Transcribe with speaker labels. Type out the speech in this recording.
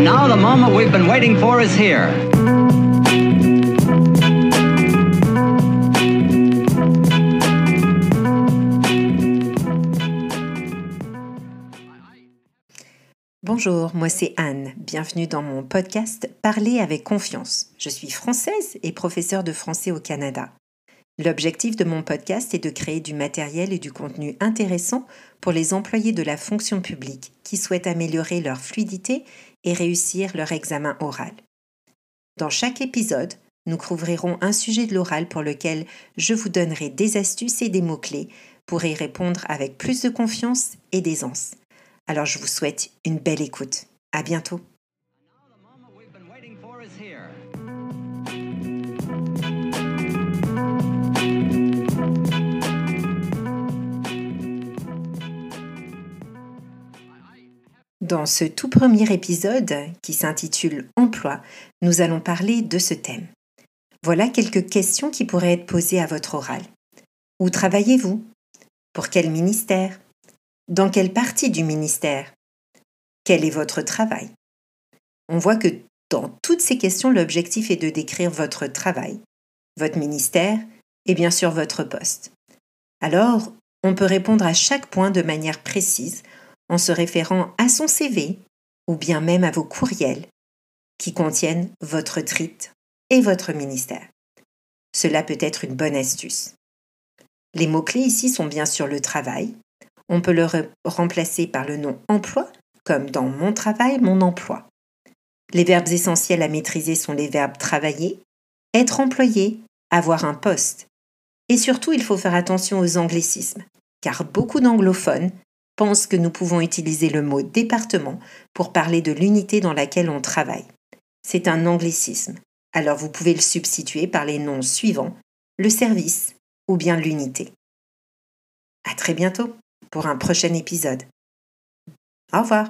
Speaker 1: Now the moment we've been waiting for is here.
Speaker 2: Bonjour, moi c'est Anne. Bienvenue dans mon podcast Parler avec confiance. Je suis française et professeure de français au Canada. L'objectif de mon podcast est de créer du matériel et du contenu intéressant pour les employés de la fonction publique qui souhaitent améliorer leur fluidité et réussir leur examen oral. Dans chaque épisode, nous couvrirons un sujet de l'oral pour lequel je vous donnerai des astuces et des mots-clés pour y répondre avec plus de confiance et d'aisance. Alors je vous souhaite une belle écoute. À bientôt. Dans ce tout premier épisode, qui s'intitule Emploi, nous allons parler de ce thème. Voilà quelques questions qui pourraient être posées à votre oral. Où travaillez-vous? Pour quel ministère? Dans quelle partie du ministère? Quel est votre travail? On voit que dans toutes ces questions, l'objectif est de décrire votre travail, votre ministère et bien sûr votre poste. Alors, on peut répondre à chaque point de manière précise en se référant à son CV ou bien même à vos courriels qui contiennent votre titre et votre ministère. Cela peut être une bonne astuce. Les mots-clés ici sont bien sûr le travail. On peut le remplacer par le nom emploi, comme dans mon travail, mon emploi. Les verbes essentiels à maîtriser sont les verbes travailler, être employé, avoir un poste. Et surtout, il faut faire attention aux anglicismes, car beaucoup d'anglophones pense que nous pouvons utiliser le mot département pour parler de l'unité dans laquelle on travaille. C'est un anglicisme, alors vous pouvez le substituer par les noms suivants, le service ou bien l'unité. À très bientôt pour un prochain épisode. Au revoir.